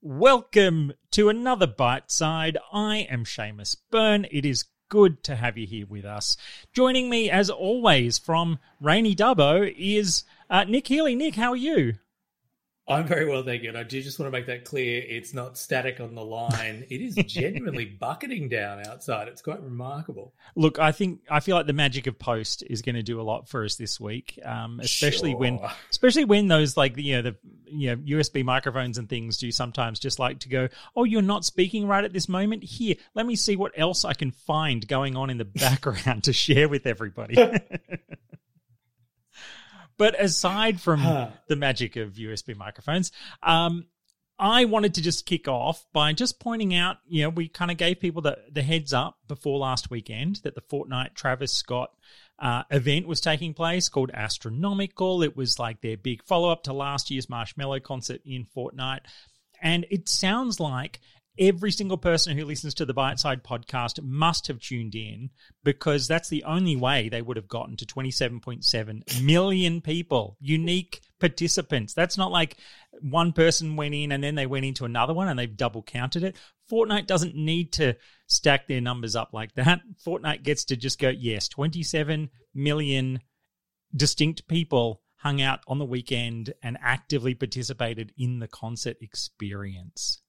Welcome to another Bite Side. I am Seamus Byrne. It is good to have you here with us. Joining me, as always, from Rainy Dubbo is uh, Nick Healy. Nick, how are you? I'm very well, thank you. And I do just want to make that clear. It's not static on the line. It is genuinely bucketing down outside. It's quite remarkable. Look, I think I feel like the magic of post is going to do a lot for us this week, um, especially Sure. when, especially when those like you know the you know USB microphones and things do sometimes just like to go. Oh, you're not speaking right at this moment. Here, let me see what else I can find going on in the background to share with everybody. But aside from the magic of USB microphones, um, I wanted to just kick off by just pointing out, you know, we kind of gave people the, the heads up before last weekend that the Fortnite Travis Scott uh, event was taking place called Astronomical. It was like their big follow up to last year's Marshmallow concert in Fortnite. And it sounds like every single person who listens to the Bite Side podcast must have tuned in because that's the only way they would have gotten to 27.7 million people, unique participants. That's not like one person went in and then they went into another one and they've double counted it. Fortnite doesn't need to stack their numbers up like that. Fortnite gets to just go, yes, 27 million distinct people hung out on the weekend and actively participated in the concert experience.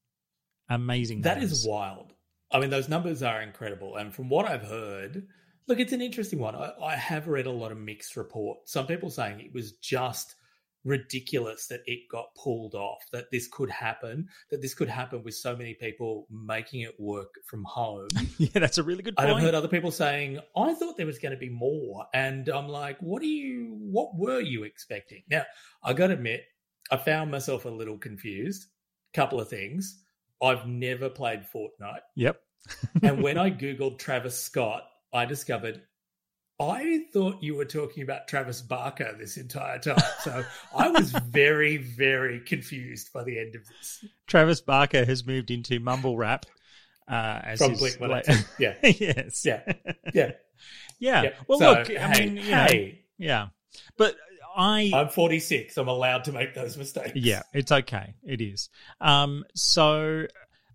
Amazing. That is wild. I mean, those numbers are incredible. And from what I've heard, look, it's an interesting one. I, I have read a lot of mixed reports. Some people saying it was just ridiculous that it got pulled off, that this could happen, that this could happen with so many people making it work from home. Yeah, that's a really good point. I've heard other people saying, I thought there was going to be more. And I'm like, what do you, what were you expecting? Now, I got to admit, I found myself a little confused. Couple of things. I've never played Fortnite. Yep. And when I Googled Travis Scott, I discovered I thought you were talking about Travis Barker this entire time. So I was very, very confused by the end of this. Travis Barker has moved into mumble rap. Uh, as From his, like- Yeah. yes. Yeah. Yeah. Yeah. yeah. Well, So, look, I mean, you know, hey, yeah. But I, I'm 46. I'm allowed to make those mistakes. yeah, it's okay. It is. Um, so,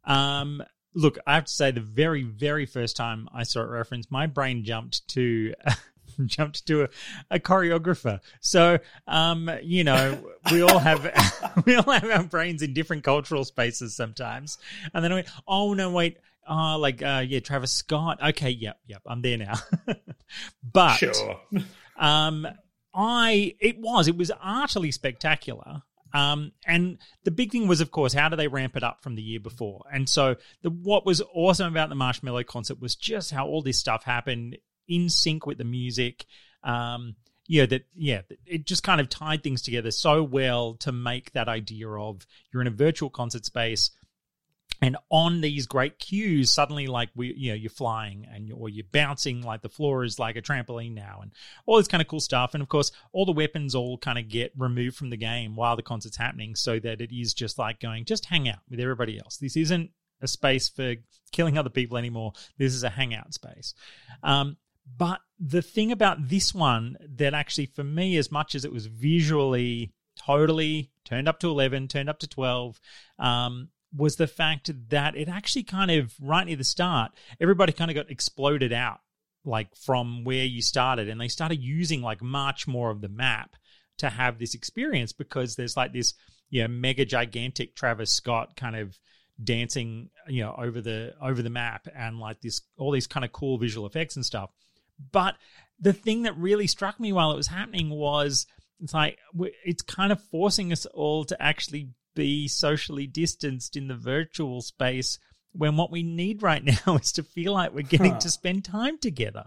um, look, I have to say, the very, very first time I saw it referenced, my brain jumped to. jumped to a, a choreographer so um you know we all have we all have our brains in different cultural spaces sometimes and then i went oh no wait oh like uh yeah travis scott okay yep yep i'm there now but Sure. um, I it was it was utterly spectacular. Um, and the big thing was, of course, how do they ramp it up from the year before? And so, the what was awesome about the Marshmallow concert was just how all this stuff happened in sync with the music. Um, yeah, that yeah, it just kind of tied things together so well to make that idea of you're in a virtual concert space and on these great cues suddenly like we you know you're flying and you're, or you're bouncing like the floor is like a trampoline now and all this kind of cool stuff. And of course all the weapons all kind of get removed from the game while the concert's happening so that it is just like going just hang out with everybody else. This isn't a space for killing other people anymore. This is a hangout space. Um, but the thing about this one that actually for me as much as it was visually totally turned up to 11 turned up to 12 um, was the fact that it actually kind of right near the start, everybody kind of got exploded out like from where you started, and they started using like much more of the map to have this experience because there's like this, you know, mega gigantic Travis Scott kind of dancing, you know, over the over the map and like this all these kind of cool visual effects and stuff. But the thing that really struck me while it was happening was it's like it's kind of forcing us all to actually be socially distanced in the virtual space when what we need right now is to feel like we're getting Huh. to spend time together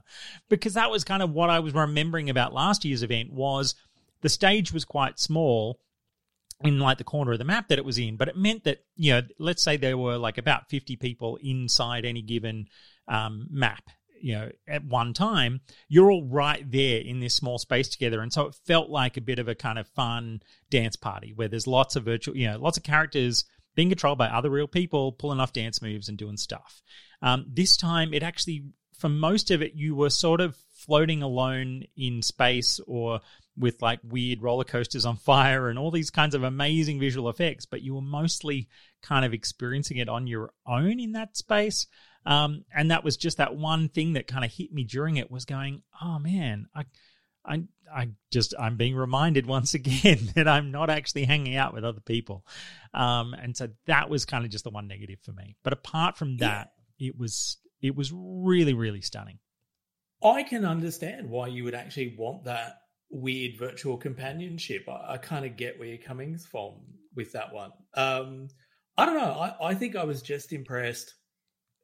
because that was kind of what i was remembering about last year's event was the stage was quite small in like the corner of the map that it was in but it meant that you know let's say there were like about 50 people inside any given um, map you know at one time you're all right there in this small space together. And so it felt like a bit of a kind of fun dance party where there's lots of virtual you know lots of characters being controlled by other real people pulling off dance moves and doing stuff. Um, this time it actually for most of it you were sort of floating alone in space or with like weird roller coasters on fire and all these kinds of amazing visual effects, but you were mostly kind of experiencing it on your own in that space. Um, and that was just that one thing that kind of hit me during it was going, oh man, I, I, I just I'm being reminded once again that I'm not actually hanging out with other people, um, and so that was kind of just the one negative for me. But apart from that, yeah. it was it was really really stunning. I can understand why you would actually want that weird virtual companionship. I, I kind of get where you're coming from with that one. Um, I don't know. I, I think I was just impressed.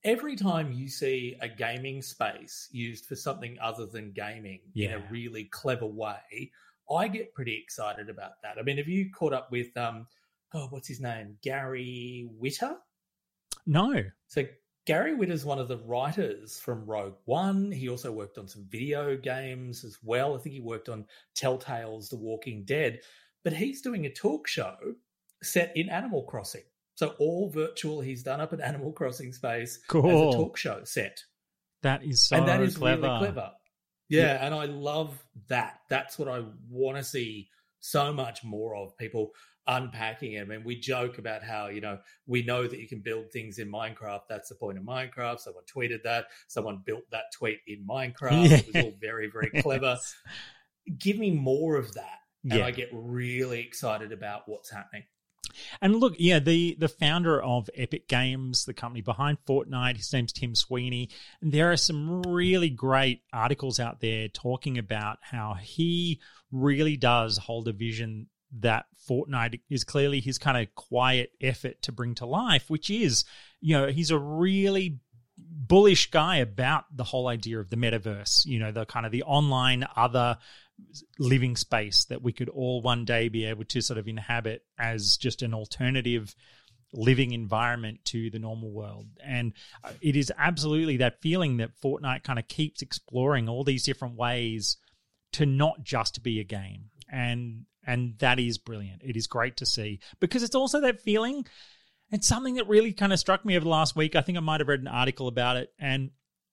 Every time you see a gaming space used for something other than gaming yeah. in a really clever way, I get pretty excited about that. I mean, have you caught up with um, oh, what's his name, Gary Whitta? No. So Gary Whitta is one of the writers from Rogue One. He also worked on some video games as well. I think he worked on Telltale's The Walking Dead. But he's doing a talk show set in Animal Crossing. So all virtual, he's done up an Animal Crossing space cool. as a talk show set. That is so and that is clever. really clever. Yeah, yeah, and I love that. That's what I want to see so much more of. People unpacking it. I mean, we joke about how, you know, we know that you can build things in Minecraft. That's the point of Minecraft. Someone tweeted that. Someone built that tweet in Minecraft. Yeah. It was all very, very clever. Give me more of that. And yeah. I get really excited about what's happening. And look, yeah, the the founder of Epic Games, the company behind Fortnite, his name's Tim Sweeney, and there are some really great articles out there talking about how he really does hold a vision that Fortnite is clearly his kind of quiet effort to bring to life, which is, you know, he's a really bullish guy about the whole idea of the metaverse, you know, the kind of the online other living space that we could all one day be able to sort of inhabit as just an alternative living environment to the normal world. And uh, it is absolutely that feeling that Fortnite kind of keeps exploring all these different ways to not just be a game. And and that is brilliant. It is great to see because it's also that feeling. It's something that really kind of struck me over the last week. I think I might have read an article about it, and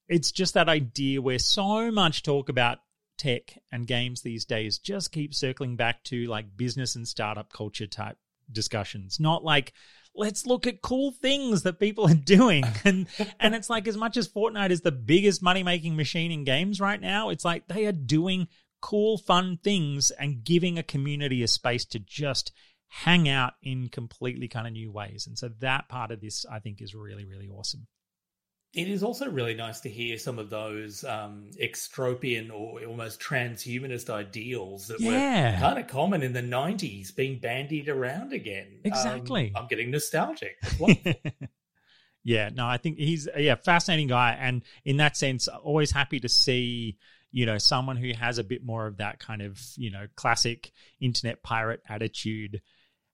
it's just that idea where so much talk about tech and games these days just keep circling back to like business and startup culture type discussions, not like let's look at cool things that people are doing. And and it's like as much as Fortnite is the biggest money making machine in games right now, it's like they are doing cool, fun things and giving a community a space to just hang out in completely kind of new ways. And so that part of this, I think, is really, really awesome. It is also really nice to hear some of those um, extropian or almost transhumanist ideals that yeah. were kind of common in the 90s being bandied around again. Exactly. Um, I'm getting nostalgic. yeah, no, I think he's yeah, fascinating guy. And in that sense, always happy to see you know, someone who has a bit more of that kind of, you know, classic internet pirate attitude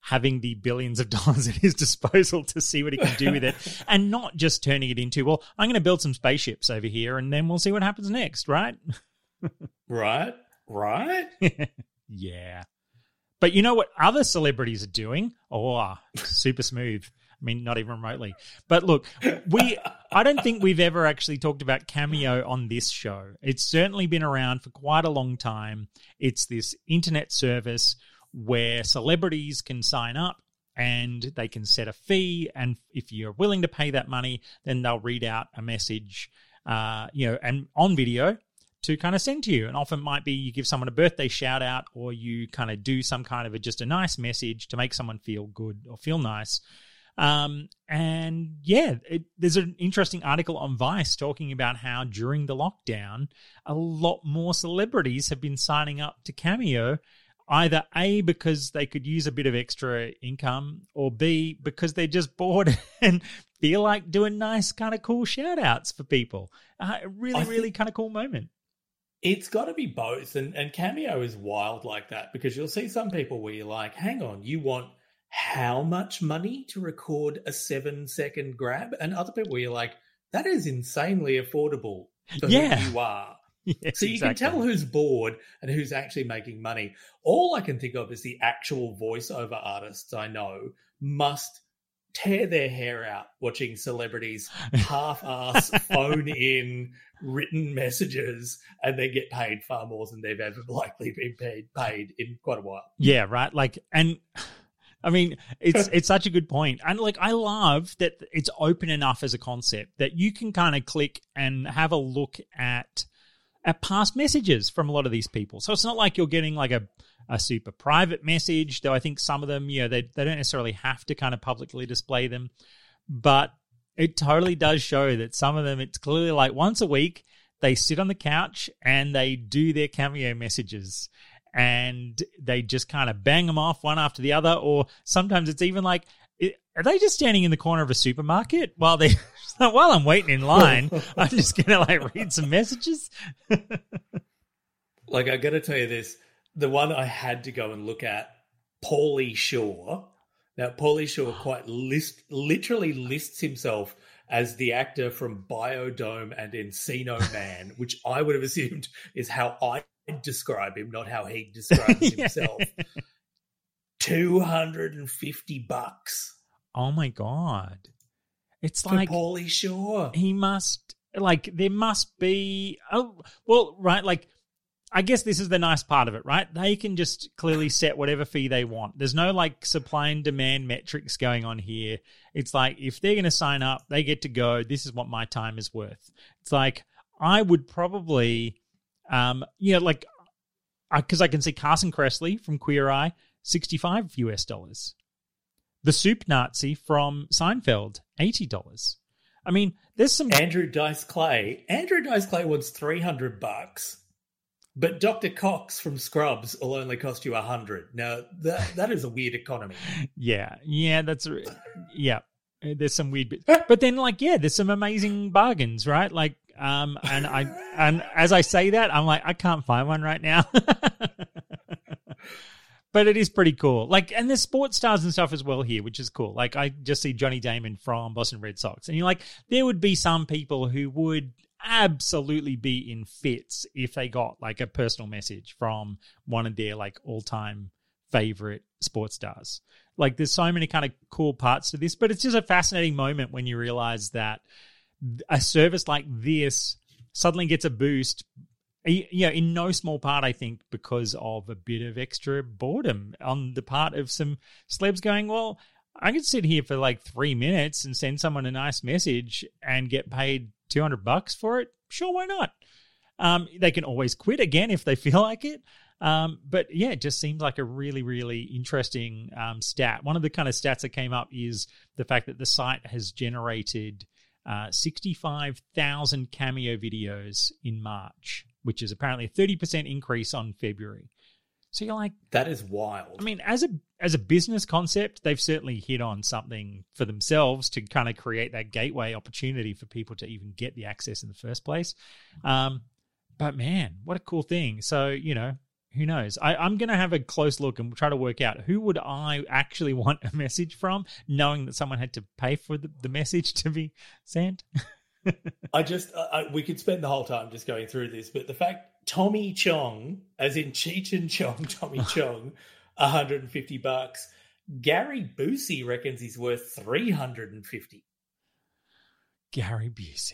having the billions of dollars at his disposal to see what he can do with it and not just turning it into, well, I'm going to build some spaceships over here and then we'll see what happens next, right? right. Right. yeah. But you know what other celebrities are doing? Oh, ah, super smooth. I mean, not even remotely. But look, we I don't think we've ever actually talked about Cameo on this show. It's certainly been around for quite a long time. It's this internet service where celebrities can sign up and they can set a fee and if you're willing to pay that money, then they'll read out a message uh, you know, and on video to kind of send to you. And often might be you give someone a birthday shout out or you kind of do some kind of a, just a nice message to make someone feel good or feel nice. Um, and yeah, it, there's an interesting article on Vice talking about how during the lockdown, a lot more celebrities have been signing up to Cameo, either A, because they could use a bit of extra income, or B, because they're just bored and feel like doing nice, kind of cool shout outs for people. Uh, really, really kind of cool moment. It's got to be both. And, and Cameo is wild like that because you'll see some people where you're like, hang on, you want how much money to record a seven second grab, and other people where you're like, that is insanely affordable for yeah. who you are. Yes, so you exactly. can tell who's bored and who's actually making money. All I can think of is the actual voiceover artists I know must tear their hair out watching celebrities half-ass phone in written messages and then get paid far more than they've ever likely been paid paid in quite a while. Yeah, right. Like, and I mean, it's it's such a good point. and like I love that it's open enough as a concept that you can kind of click and have a look at past messages from a lot of these people. So it's not like you're getting like a a super private message, though I think some of them, you know, they they don't necessarily have to kind of publicly display them, but it totally does show that some of them it's clearly like once a week they sit on the couch and they do their cameo messages and they just kind of bang them off one after the other or sometimes it's even like are they just standing in the corner of a supermarket while they while I'm waiting in line I'm just going to like read some messages like I got to tell you this the one I had to go and look at Pauly Shore now, Pauly Shore quite list, literally lists himself as the actor from Bio-Dome and Encino Man, which I would have assumed is how I describe him, not how he describes yeah. himself. 250 bucks. Oh my god. It's For like Pauly Shore. He must like there must be oh well right like I guess this is the nice part of it, right? They can just clearly set whatever fee they want. There's no like supply and demand metrics going on here. It's like if they're going to sign up, they get to go. This is what my time is worth. It's like I would probably, um, you know, like because I, I can see Carson Kressley from Queer Eye, 65 US dollars. The Soup Nazi from Seinfeld, $80. I mean, there's some Andrew Dice Clay. Andrew Dice Clay wants 300 bucks. But Dr. Cox from Scrubs will only cost you a hundred. Now that that is a weird economy. yeah, yeah, that's yeah. There's some weird bits, but then like yeah, there's some amazing bargains, right? Like um, and I and as I say that, I'm like I can't find one right now. but it is pretty cool. Like, and there's sports stars and stuff as well here, which is cool. Like, I just see Johnny Damon from Boston Red Sox, and you're like, there would be some people who would absolutely be in fits if they got like a personal message from one of their like all-time favorite sports stars. Like there's so many kind of cool parts to this, but it's just a fascinating moment when you realize that a service like this suddenly gets a boost you know, in no small part, I think, because of a bit of extra boredom on the part of some celebs going, well, I could sit here for like three minutes and send someone a nice message and get paid 200 bucks for it, sure, why not? Um, they can always quit again if they feel like it. Um, but yeah, it just seems like a really, really interesting um, stat. One of the kind of stats that came up is the fact that the site has generated uh, 65,000 cameo videos in March, which is apparently a 30% increase on February. So you're like, that is wild. I mean, as a as a business concept, they've certainly hit on something for themselves to kind of create that gateway opportunity for people to even get the access in the first place. Um, but man, what a cool thing! So you know, who knows? I, I'm going to have a close look and try to work out who would I actually want a message from, knowing that someone had to pay for the, the message to be sent. I just, I, we could spend the whole time just going through this, but the fact Tommy Chong, as in Cheech and Chong, Tommy Chong, 150 bucks. Gary Busey reckons he's worth 350. Gary Busey.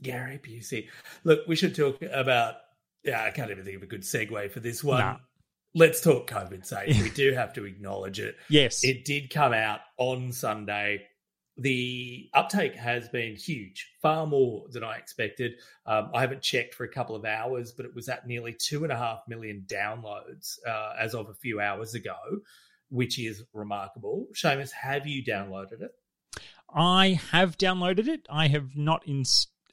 Gary Busey. Look, we should talk about. Yeah, I can't even think of a good segue for this one. Nah. Let's talk COVID safe. we do have to acknowledge it. Yes. It did come out on Sunday the uptake has been huge, far more than I expected. Um, I haven't checked for a couple of hours, but it was at nearly two and a half million downloads uh, as of a few hours ago, which is remarkable. Seamus, have you downloaded it? I have downloaded it. I have not in.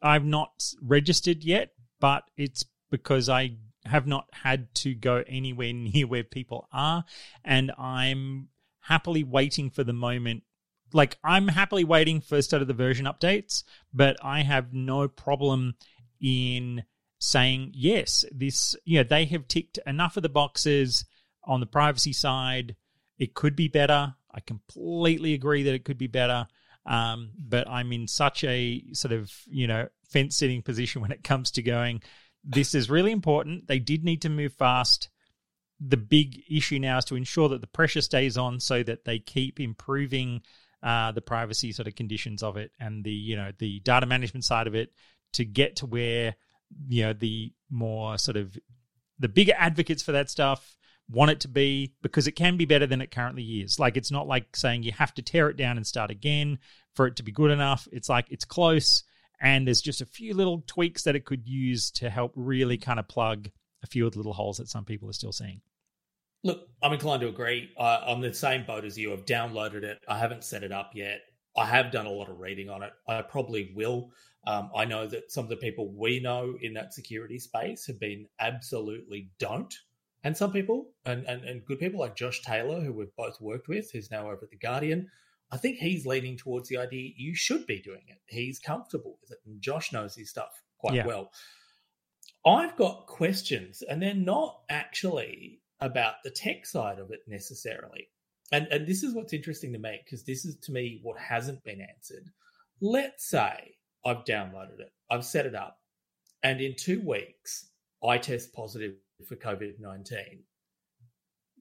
I've not registered yet, but it's because I have not had to go anywhere near where people are, and I'm happily waiting for the moment like I'm happily waiting for state of the version updates, but I have no problem in saying yes. This, you know, they have ticked enough of the boxes on the privacy side. It could be better. I completely agree that it could be better. Um, but I'm in such a sort of, you know, fence sitting position when it comes to going, this is really important. They did need to move fast. The big issue now is to ensure that the pressure stays on so that they keep improving uh, the privacy sort of conditions of it and the you know the data management side of it to get to where you know the more sort of the bigger advocates for that stuff want it to be because it can be better than it currently is. Like it's not like saying you have to tear it down and start again for it to be good enough. It's like it's close and there's just a few little tweaks that it could use to help really kind of plug a few of the little holes that some people are still seeing. Look, I'm inclined to agree. Uh, I'm the same boat as you. I've downloaded it. I haven't set it up yet. I have done a lot of reading on it. I probably will. Um, I know that some of the people we know in that security space have been absolutely don't. And some people, and, and, and good people like Josh Taylor, who we've both worked with, who's now over at The Guardian, I think he's leaning towards the idea you should be doing it. He's comfortable with it. And Josh knows his stuff quite yeah. well. I've got questions, and they're not actually about the tech side of it necessarily. And, and this is what's interesting to me, because this is to me what hasn't been answered. Let's say I've downloaded it, I've set it up, and in two weeks, I test positive for COVID 19.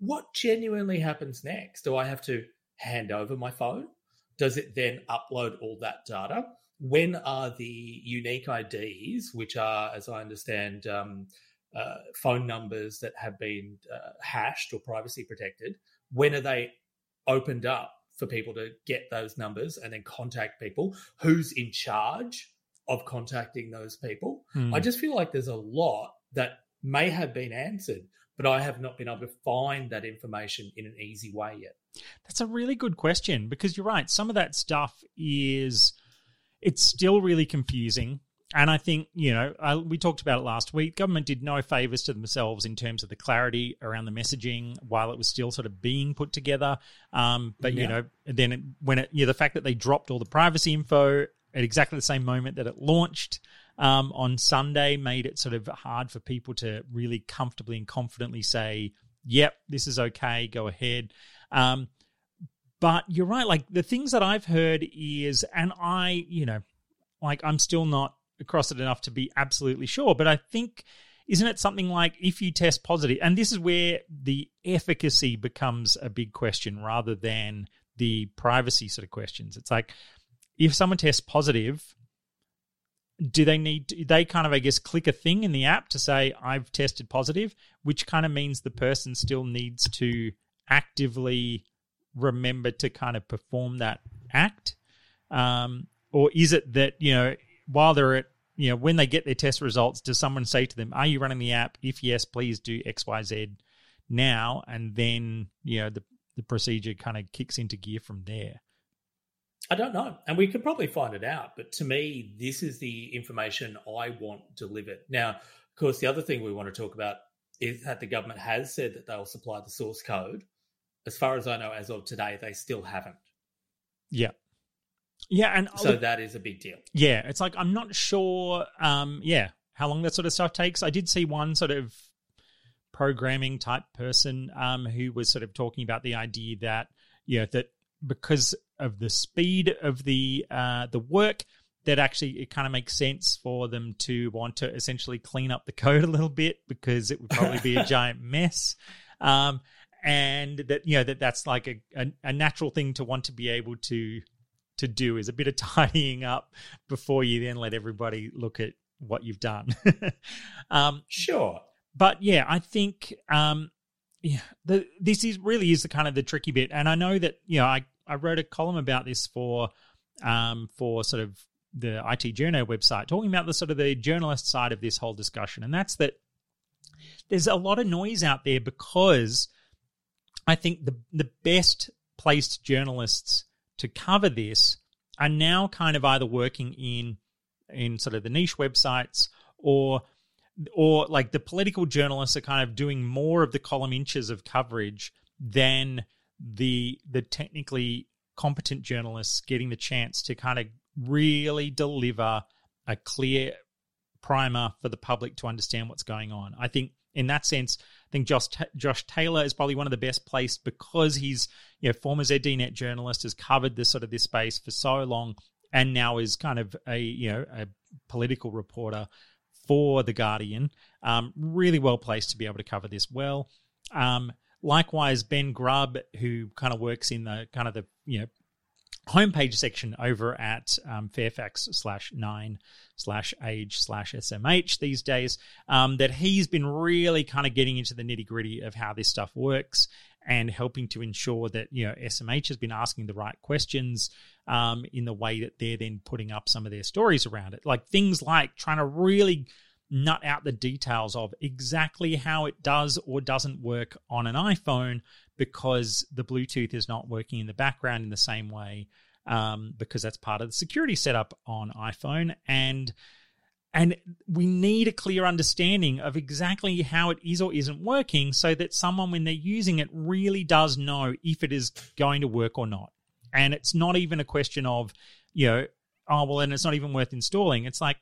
What genuinely happens next? Do I have to hand over my phone? Does it then upload all that data? When are the unique IDs, which are, as I understand, um, uh, phone numbers that have been uh, hashed or privacy protected, when are they opened up for people to get those numbers and then contact people? Who's in charge of contacting those people? Hmm. I just feel like there's a lot that may have been answered, but I have not been able to find that information in an easy way yet. That's a really good question because you're right. Some of that stuff is it's still really confusing. And I think, you know, I, we talked about it last week. Government did no favors to themselves in terms of the clarity around the messaging while it was still sort of being put together. Um, but, yeah. you know, then it, when it, yeah, the fact that they dropped all the privacy info at exactly the same moment that it launched um, on Sunday made it sort of hard for people to really comfortably and confidently say, yep, this is okay, go ahead. Um, but you're right. Like the things that I've heard is, and I, you know, like I'm still not across it enough to be absolutely sure, but I think isn't it something like if you test positive, and this is where the efficacy becomes a big question rather than the privacy sort of questions. It's like if someone tests positive, do they need do they kind of I guess click a thing in the app to say I've tested positive, which kind of means the person still needs to actively remember to kind of perform that act? Um, or is it that, you know, while they're at, you know, when they get their test results, does someone say to them, Are you running the app? If yes, please do XYZ now. And then, you know, the, the procedure kind of kicks into gear from there. I don't know. And we could probably find it out. But to me, this is the information I want delivered. Now, of course, the other thing we want to talk about is that the government has said that they'll supply the source code as far as I know, as of today, they still haven't. Yeah. Yeah, and so that is a big deal. Yeah, it's like I'm not sure. Um, yeah, how long that sort of stuff takes. I did see one sort of programming type person um, who was sort of talking about the idea that you know that because of the speed of the uh, the work, that actually it kind of makes sense for them to want to essentially clean up the code a little bit because it would probably be a giant mess. Um, and that you know that that's like a, a, a natural thing to want to be able to to do is a bit of tidying up before you then let everybody look at what you've done. um, sure, but yeah, I think um, yeah, the, this is really is the kind of the tricky bit, and I know that you know I I wrote a column about this for um for sort of the IT Journo website, talking about the sort of the journalist side of this whole discussion, and that's that there's a lot of noise out there because I think the the best placed journalists to cover this are now kind of either working in in sort of the niche websites or or like the political journalists are kind of doing more of the column inches of coverage than the the technically competent journalists getting the chance to kind of really deliver a clear primer for the public to understand what's going on. I think in that sense, think Josh Josh Taylor is probably one of the best placed because he's you know former ZDNet journalist has covered this sort of this space for so long, and now is kind of a you know a political reporter for the Guardian. Um, really well placed to be able to cover this well. Um, likewise, Ben Grubb, who kind of works in the kind of the you know homepage section over at um, Fairfax slash nine slash age slash SMH these days um, that he's been really kind of getting into the nitty gritty of how this stuff works and helping to ensure that you know SMH has been asking the right questions um, in the way that they're then putting up some of their stories around it, like things like trying to really nut out the details of exactly how it does or doesn't work on an iPhone because the Bluetooth is not working in the background in the same way um, because that's part of the security setup on iPhone and and we need a clear understanding of exactly how it is or isn't working so that someone, when they're using it, really does know if it is going to work or not. And it's not even a question of, you know, oh, well, and it's not even worth installing. It's like,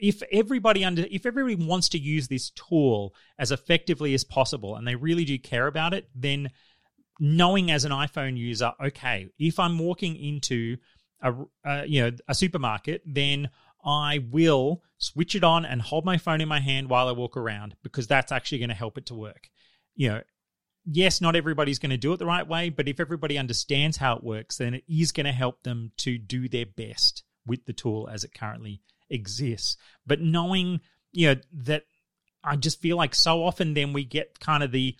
if everybody under if everybody wants to use this tool as effectively as possible and they really do care about it then knowing as an iphone user okay if i'm walking into a, you know a supermarket then I will switch it on and hold my phone in my hand while I walk around because that's actually going to help it to work. You know, yes, not everybody's going to do it the right way, but if everybody understands how it works, then it is going to help them to do their best with the tool as it currently exists. But knowing, you know, that I just feel like so often then we get kind of the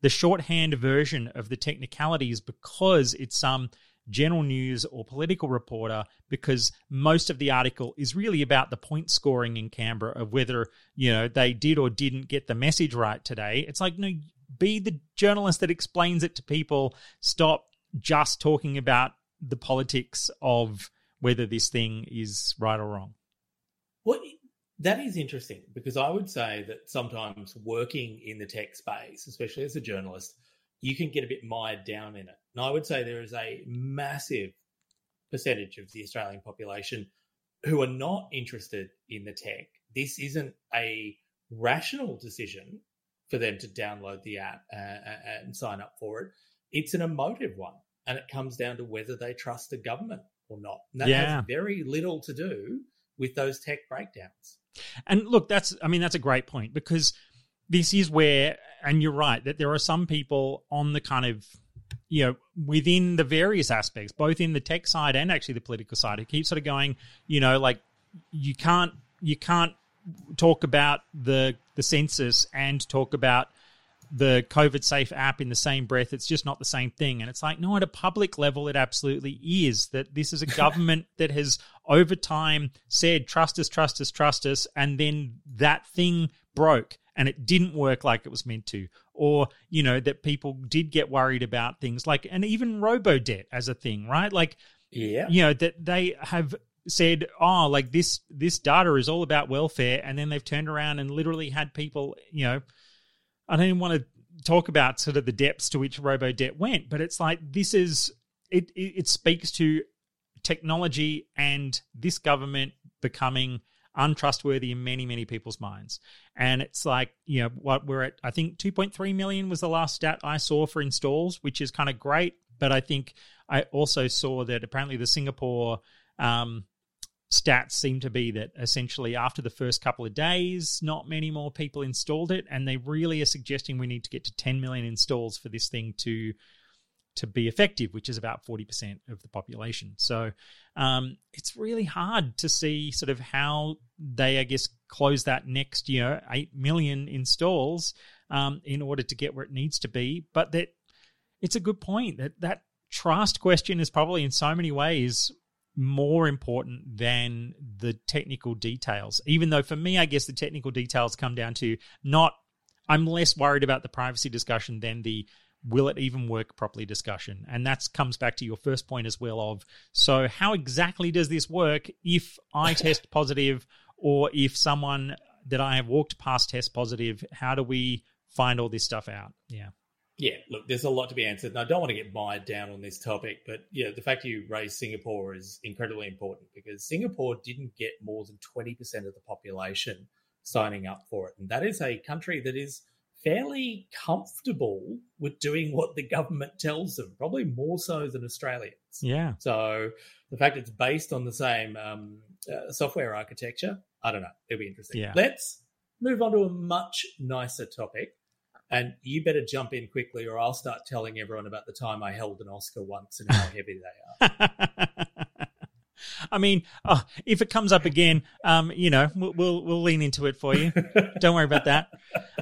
the shorthand version of the technicalities because it's some um, general news or political reporter because most of the article is really about the point scoring in Canberra of whether, you know, they did or didn't get the message right today. It's like, no, be the journalist that explains it to people. Stop just talking about the politics of whether this thing is right or wrong. Well, that is interesting because I would say that sometimes working in the tech space, especially as a journalist, you can get a bit mired down in it. And I would say there is a massive percentage of the Australian population who are not interested in the tech. This isn't a rational decision for them to download the app and, and sign up for it. It's an emotive one. And it comes down to whether they trust the government or not. And that yeah. has very little to do with those tech breakdowns. And look, that's, I mean, that's a great point because this is where, and you're right, that there are some people on the kind of, you know, within the various aspects, both in the tech side and actually the political side, who keep sort of going, you know, like you can't, you can't talk about the the census and talk about the COVID safe app in the same breath. It's just not the same thing. And it's like, no, at a public level, it absolutely is. That this is a government that has over time said, trust us, trust us, trust us. And then that thing broke and it didn't work like it was meant to or you know that people did get worried about things like and even robo debt as a thing right like yeah you know that they have said oh like this this data is all about welfare and then they've turned around and literally had people you know i don't even want to talk about sort of the depths to which robo debt went but it's like this is it it, it speaks to technology and this government becoming untrustworthy in many, many people's minds. And it's like, you know, what we're at, I think 2.3 million was the last stat I saw for installs, which is kind of great. But I think I also saw that apparently the Singapore um, stats seem to be that essentially after the first couple of days, not many more people installed it. And they really are suggesting we need to get to 10 million installs for this thing to to be effective, which is about 40% of the population. So um, it's really hard to see sort of how they, I guess, close that next year, 8 million installs um, in order to get where it needs to be. But that it's a good point that that trust question is probably in so many ways more important than the technical details. Even though for me, I guess the technical details come down to not, I'm less worried about the privacy discussion than the will it even work properly discussion. And that comes back to your first point as well of so how exactly does this work if i test positive or if someone that i have walked past test positive how do we find all this stuff out? Yeah yeah look there's a lot to be answered and i don't want to get mired down on this topic but yeah the fact you raised singapore is incredibly important because singapore didn't get more than 20% of the population signing up for it and that is a country that is fairly comfortable with doing what the government tells them, probably more so than Australians. Yeah. So the fact it's based on the same um, uh, software architecture, I don't know. It'll be interesting. Yeah. Let's move on to a much nicer topic. And you better jump in quickly, or I'll start telling everyone about the time I held an Oscar once and how heavy they are. I mean, oh, if it comes up again, um, you know, we'll, we'll, we'll lean into it for you. Don't worry about that.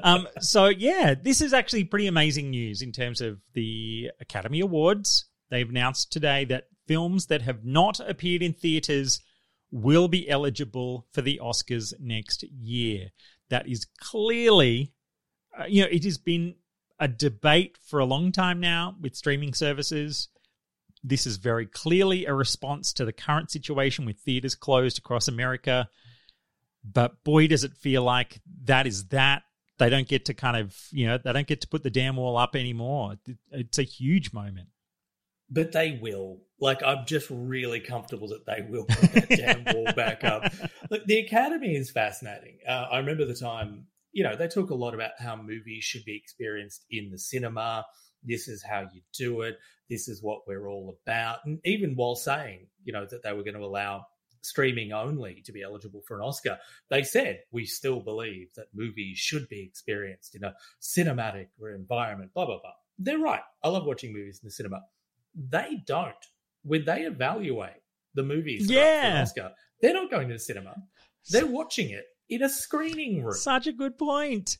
Um, so yeah, this is actually pretty amazing news in terms of the Academy Awards. They've announced today that films that have not appeared in theaters will be eligible for the Oscars next year. That is clearly, you know, it has been a debate for a long time now with streaming services. This is very clearly a response to the current situation with theaters closed across America. But boy, does it feel like that is that. They don't get to kind of, you know, they don't get to put the damn wall up anymore. It's a huge moment but they will. Like, I'm just really comfortable that they will put that damn wall back up. Look, the Academy is fascinating. Uh, I remember the time, you know, they talk a lot about how movies should be experienced in the cinema. This is how you do it. This is what we're all about. And even while saying, you know, that they were going to allow streaming only to be eligible for an Oscar, they said, we still believe that movies should be experienced in a cinematic environment, blah, blah, blah. They're right. I love watching movies in the cinema they don't. When they evaluate the movies yeah. Oscar, they're not going to the cinema. They're watching it in a screening room. Such a good point.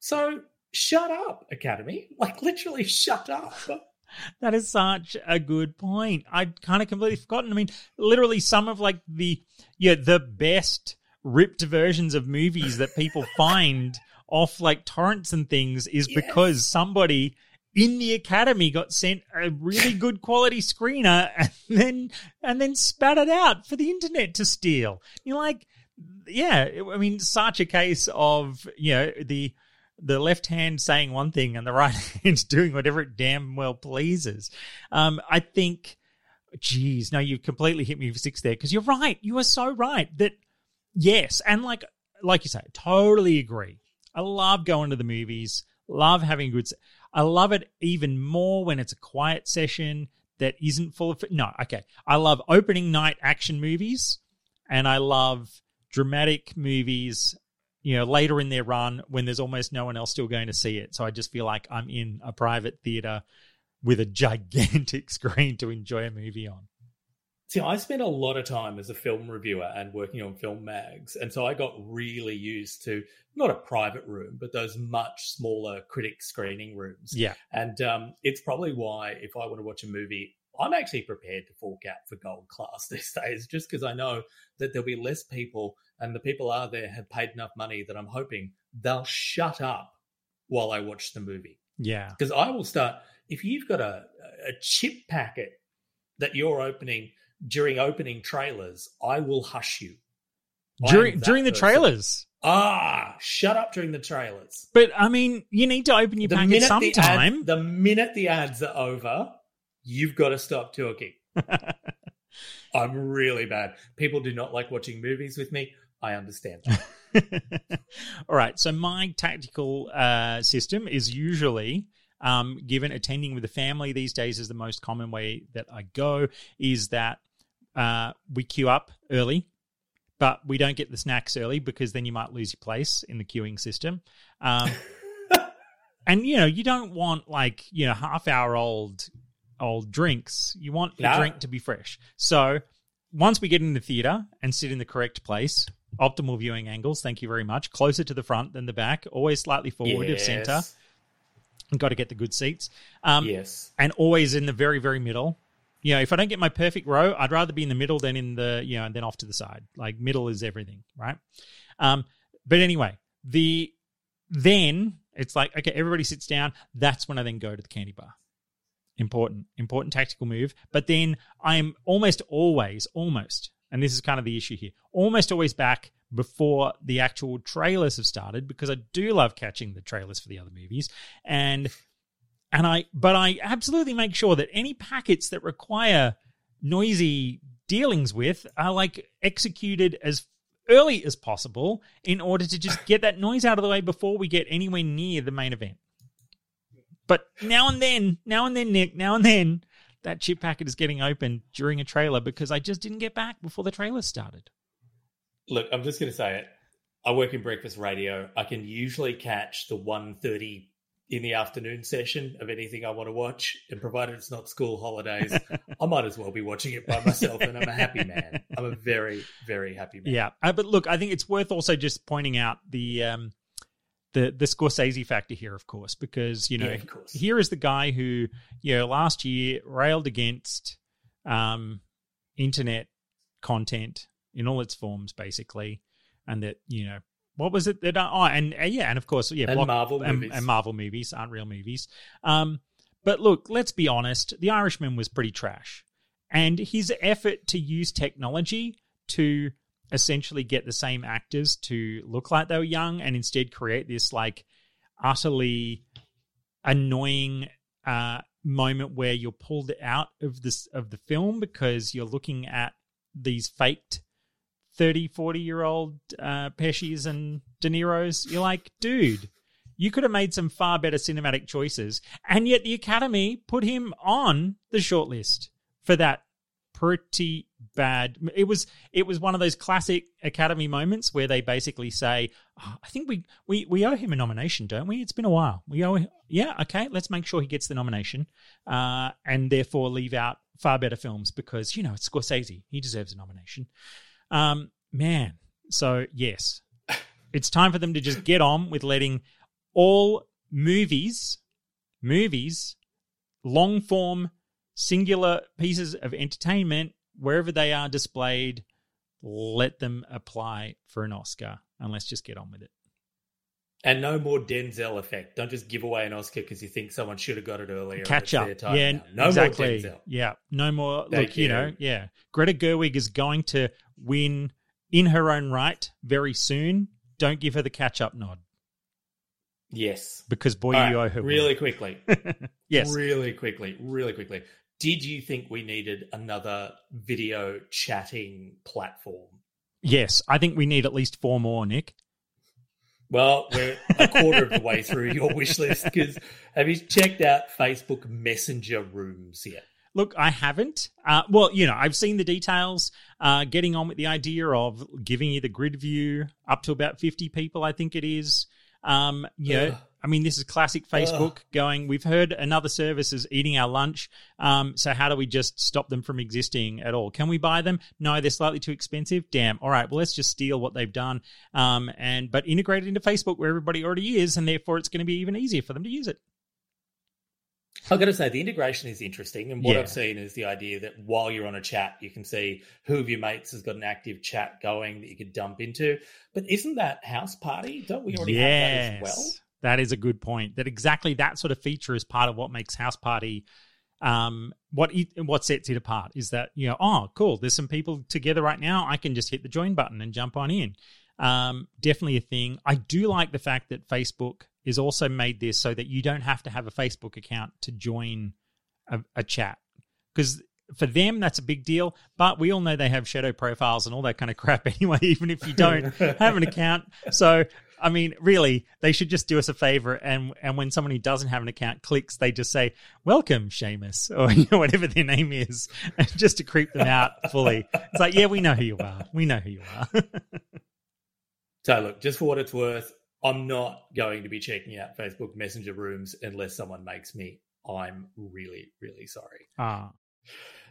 So shut up, Academy. Like literally shut up. that is such a good point. I'd kind of completely forgotten. I mean, literally some of like the yeah, the best ripped versions of movies that people find off like torrents and things is yes. because somebody in the academy got sent a really good quality screener and then and then spat it out for the internet to steal. You're like, yeah, I mean, such a case of you know the the left hand saying one thing and the right hand doing whatever it damn well pleases. Um, I think, geez, no, you've completely hit me for six there because you're right. You are so right that yes, and like like you say, totally agree. I love going to the movies. Love having good. I love it even more when it's a quiet session that isn't full of. No, okay. I love opening night action movies and I love dramatic movies, you know, later in their run when there's almost no one else still going to see it. So I just feel like I'm in a private theater with a gigantic screen to enjoy a movie on. See, I spent a lot of time as a film reviewer and working on film mags. And so I got really used to not a private room, but those much smaller critic screening rooms. Yeah. And um, it's probably why if I want to watch a movie, I'm actually prepared to fork out for gold class these days, just because I know that there'll be less people and the people are there have paid enough money that I'm hoping they'll shut up while I watch the movie. Yeah. Because I will start, if you've got a, a chip packet that you're opening during opening trailers, I will hush you. During during the person. trailers. Ah, shut up during the trailers. But I mean, you need to open your the packet sometime. The, ad, the minute the ads are over, you've got to stop talking. I'm really bad. People do not like watching movies with me. I understand. All right. So my tactical uh, system is usually um, given attending with the family these days is the most common way that I go. Is that uh, we queue up early, but we don't get the snacks early because then you might lose your place in the queuing system. Um, and you know, you don't want like you know half hour old old drinks. You want the no. drink to be fresh. So once we get in the theater and sit in the correct place, optimal viewing angles. Thank you very much. Closer to the front than the back. Always slightly forward yes. of center. Got to get the good seats. Um, yes, and always in the very very middle you know, if I don't get my perfect row, I'd rather be in the middle than in the, you know, and then off to the side. Like middle is everything, right? Um, but anyway, the then it's like, okay, everybody sits down. That's when I then go to the candy bar. Important, important tactical move. But then I'm almost always, almost, and this is kind of the issue here, almost always back before the actual trailers have started because I do love catching the trailers for the other movies. And and I, but I absolutely make sure that any packets that require noisy dealings with are like executed as early as possible in order to just get that noise out of the way before we get anywhere near the main event. But now and then, now and then, Nick, now and then, that chip packet is getting open during a trailer because I just didn't get back before the trailer started. Look, I'm just going to say it. I work in breakfast radio. I can usually catch the 1.30 in the afternoon session of anything I want to watch, and provided it's not school holidays, I might as well be watching it by myself, and I'm a happy man. I'm a very, very happy man. Yeah, uh, but look, I think it's worth also just pointing out the um, the the Scorsese factor here, of course, because you know Yeah, here is the guy who you know last year railed against um, internet content in all its forms, basically, and that you know what was it that uh, oh and uh, yeah and of course yeah And Marvel and, movies. and Marvel movies aren't real movies. Um, but look, let's be honest, The Irishman was pretty trash, and his effort to use technology to essentially get the same actors to look like they were young and instead create this like utterly annoying uh, moment where you're pulled out of this of the film because you're looking at these faked 30 40 year old uh, Pesci's and De Niro's. You're like dude you could have made some far better cinematic choices. And yet the academy put him on the shortlist for that pretty bad. It was it was one of those classic academy moments where they basically say "Oh, i think we, we we owe him a nomination don't we? It's been a while. We owe yeah okay let's make sure he gets the nomination uh, and therefore leave out far better films because you know it's scorsese. He deserves a nomination. Um man so yes it's time for them to just get on with letting all movies movies long form singular pieces of entertainment wherever they are displayed let them apply for an oscar and let's just get on with it And no more Denzel effect. Don't just give away an Oscar because you think someone should have got it earlier. catch up time yeah now. No exactly more Denzel. yeah no more Thank look you. you. know yeah greta gerwig is going to win in her own right very soon don't give her the catch up nod Yes. because boy All you owe her one. really quickly. yes Really quickly. Really quickly. Did you think we needed another video chatting platform? yes i think we need at least four more nick Well, we're a quarter of the way through your wish list because have you checked out Facebook Messenger rooms yet? Look, I haven't. Uh, well, you know, I've seen the details. Uh, getting on with the idea of giving you the grid view up to about fifty people, I think it is. Um, you know, Ugh. I mean, this is classic Facebook going. We've heard another service is eating our lunch. Um, so how do we just stop them from existing at all? Can we buy them? No, they're slightly too expensive. Damn. All right. Well, let's just steal what they've done. Um, and but integrate it into Facebook where everybody already is, and therefore it's going to be even easier for them to use it. I've got to say, the integration is interesting. And what Yeah. I've seen is the idea that while you're on a chat, you can see who of your mates has got an active chat going that you could dump into. But isn't that Houseparty? Don't we already have that as well? That is a good point. That exactly that sort of feature is part of what makes Houseparty um what it, what sets it apart is that you know oh cool there's some people together right now I can just hit the join button and jump on in. Um definitely a thing. I do like the fact that Facebook is also made this so that you don't have to have a Facebook account to join a, a chat. Because for them that's a big deal but we all know they have shadow profiles and all that kind of crap anyway even if you don't have an account. So I mean, really, they should just do us a favor, and and when someone who doesn't have an account clicks, they just say "Welcome, Seamus" or you know, whatever their name is, just to creep them out fully. It's like, yeah, we know who you are. We know who you are. So, look, just for what it's worth, I'm not going to be checking out Facebook Messenger rooms unless someone makes me. I'm really, really sorry. ah,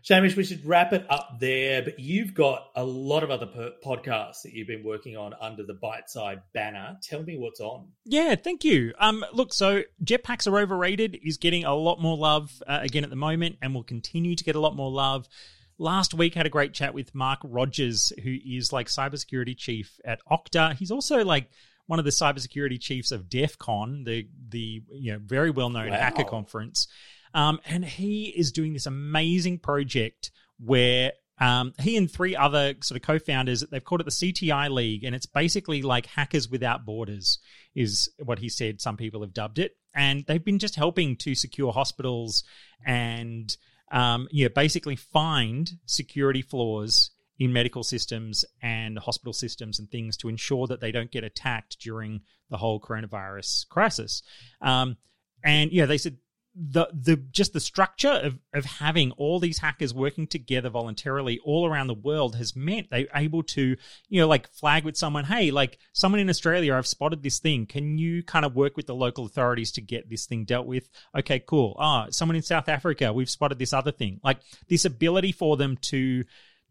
Shamish, we should wrap it up there. But you've got a lot of other per- podcasts that you've been working on under the Biteside banner. Tell me what's on. Yeah, thank you. Um, look, so jetpacks are overrated is getting a lot more love uh, again at the moment, and will continue to get a lot more love. Last week had a great chat with Marc Rogers, who is like cybersecurity chief at Okta. He's also like one of the cybersecurity chiefs of DEF CON, the the you know very well known Wow. hacker conference. Um, and he is doing this amazing project where um, he and three other sort of co-founders they've called it the CTI League, and it's basically like hackers without borders, is what he said. Some people have dubbed it, and they've been just helping to secure hospitals and um, yeah, basically find security flaws in medical systems and hospital systems and things to ensure that they don't get attacked during the whole coronavirus crisis. Um, and yeah, they said the the just the structure of of having all these hackers working together voluntarily all around the world has meant they're able to you know like flag with someone hey like someone in australia i've spotted this thing. Can you kind of work with the local authorities to get this thing dealt with? Okay cool. Ah oh, someone in south africa we've spotted this other thing. Like this ability for them to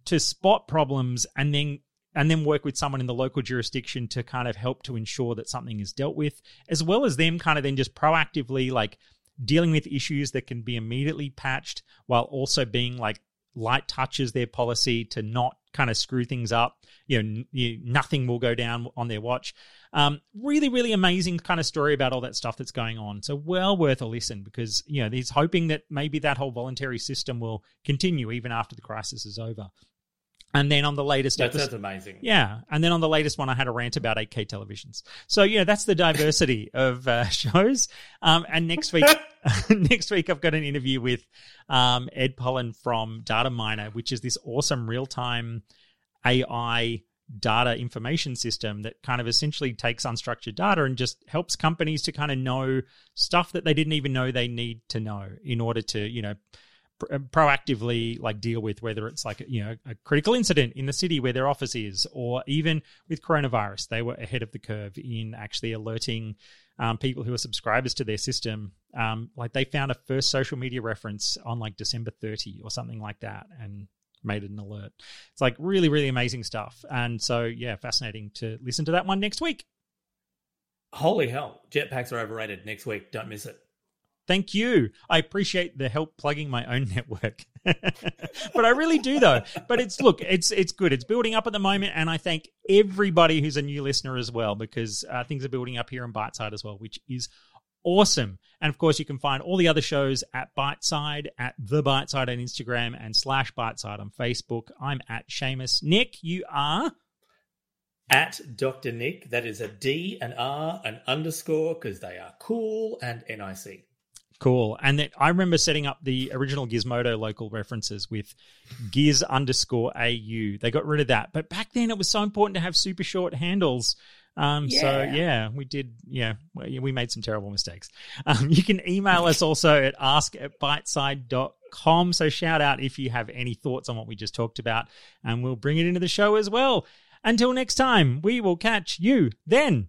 to spot problems and then and then work with someone in the local jurisdiction to kind of help to ensure that something is dealt with, as well as them kind of then just proactively like dealing with issues that can be immediately patched while also being like light touches their policy to not kind of screw things up. You know, you, nothing will go down on their watch. Um, really, really amazing kind of story about all that stuff that's going on. So well worth a listen because you know he's hoping that maybe that whole voluntary system will continue even after the crisis is over. And then on the latest that episode, sounds amazing. Yeah, and then on the latest one, I had a rant about 8K televisions. So yeah, that's the diversity of uh, shows. Um, and next week, next week I've got an interview with um, Ed Pollen from Dataminr, which is this awesome real time AI data information system that kind of essentially takes unstructured data and just helps companies to kind of know stuff that they didn't even know they need to know in order to you know proactively like deal with whether it's like you know a critical incident in the city where their office is or even with coronavirus they were ahead of the curve in actually alerting um, people who are subscribers to their system. Um, like they found a first social media reference on like december 30 or something like that and made it an alert. It's like really really amazing stuff. And so yeah fascinating to listen to that one next week. Holy hell. Jetpacks are overrated. Next week don't miss it Thank you. I appreciate the help plugging my own network. but I really do though. But it's look, it's it's good. It's building up at the moment and I thank everybody who's a new listener as well because uh, things are building up here in Biteside as well, which is awesome. And of course, you can find all the other shows at Biteside, at The Biteside on Instagram, and slash Biteside on Facebook. I'm at Seamus. Nick, you are at Dr. Nick. That is a D, an R, an underscore because they are cool and NIC. Cool. And that I remember setting up the original Gizmodo local references with Giz underscore AU. They got rid of that. But back then it was so important to have super short handles. Um, yeah. So yeah, we did. Yeah, we made some terrible mistakes. Um, you can email us also at ask at biteside.com. So shout out if you have any thoughts on what we just talked about, and we'll bring it into the show as well. Until next time, we will catch you then.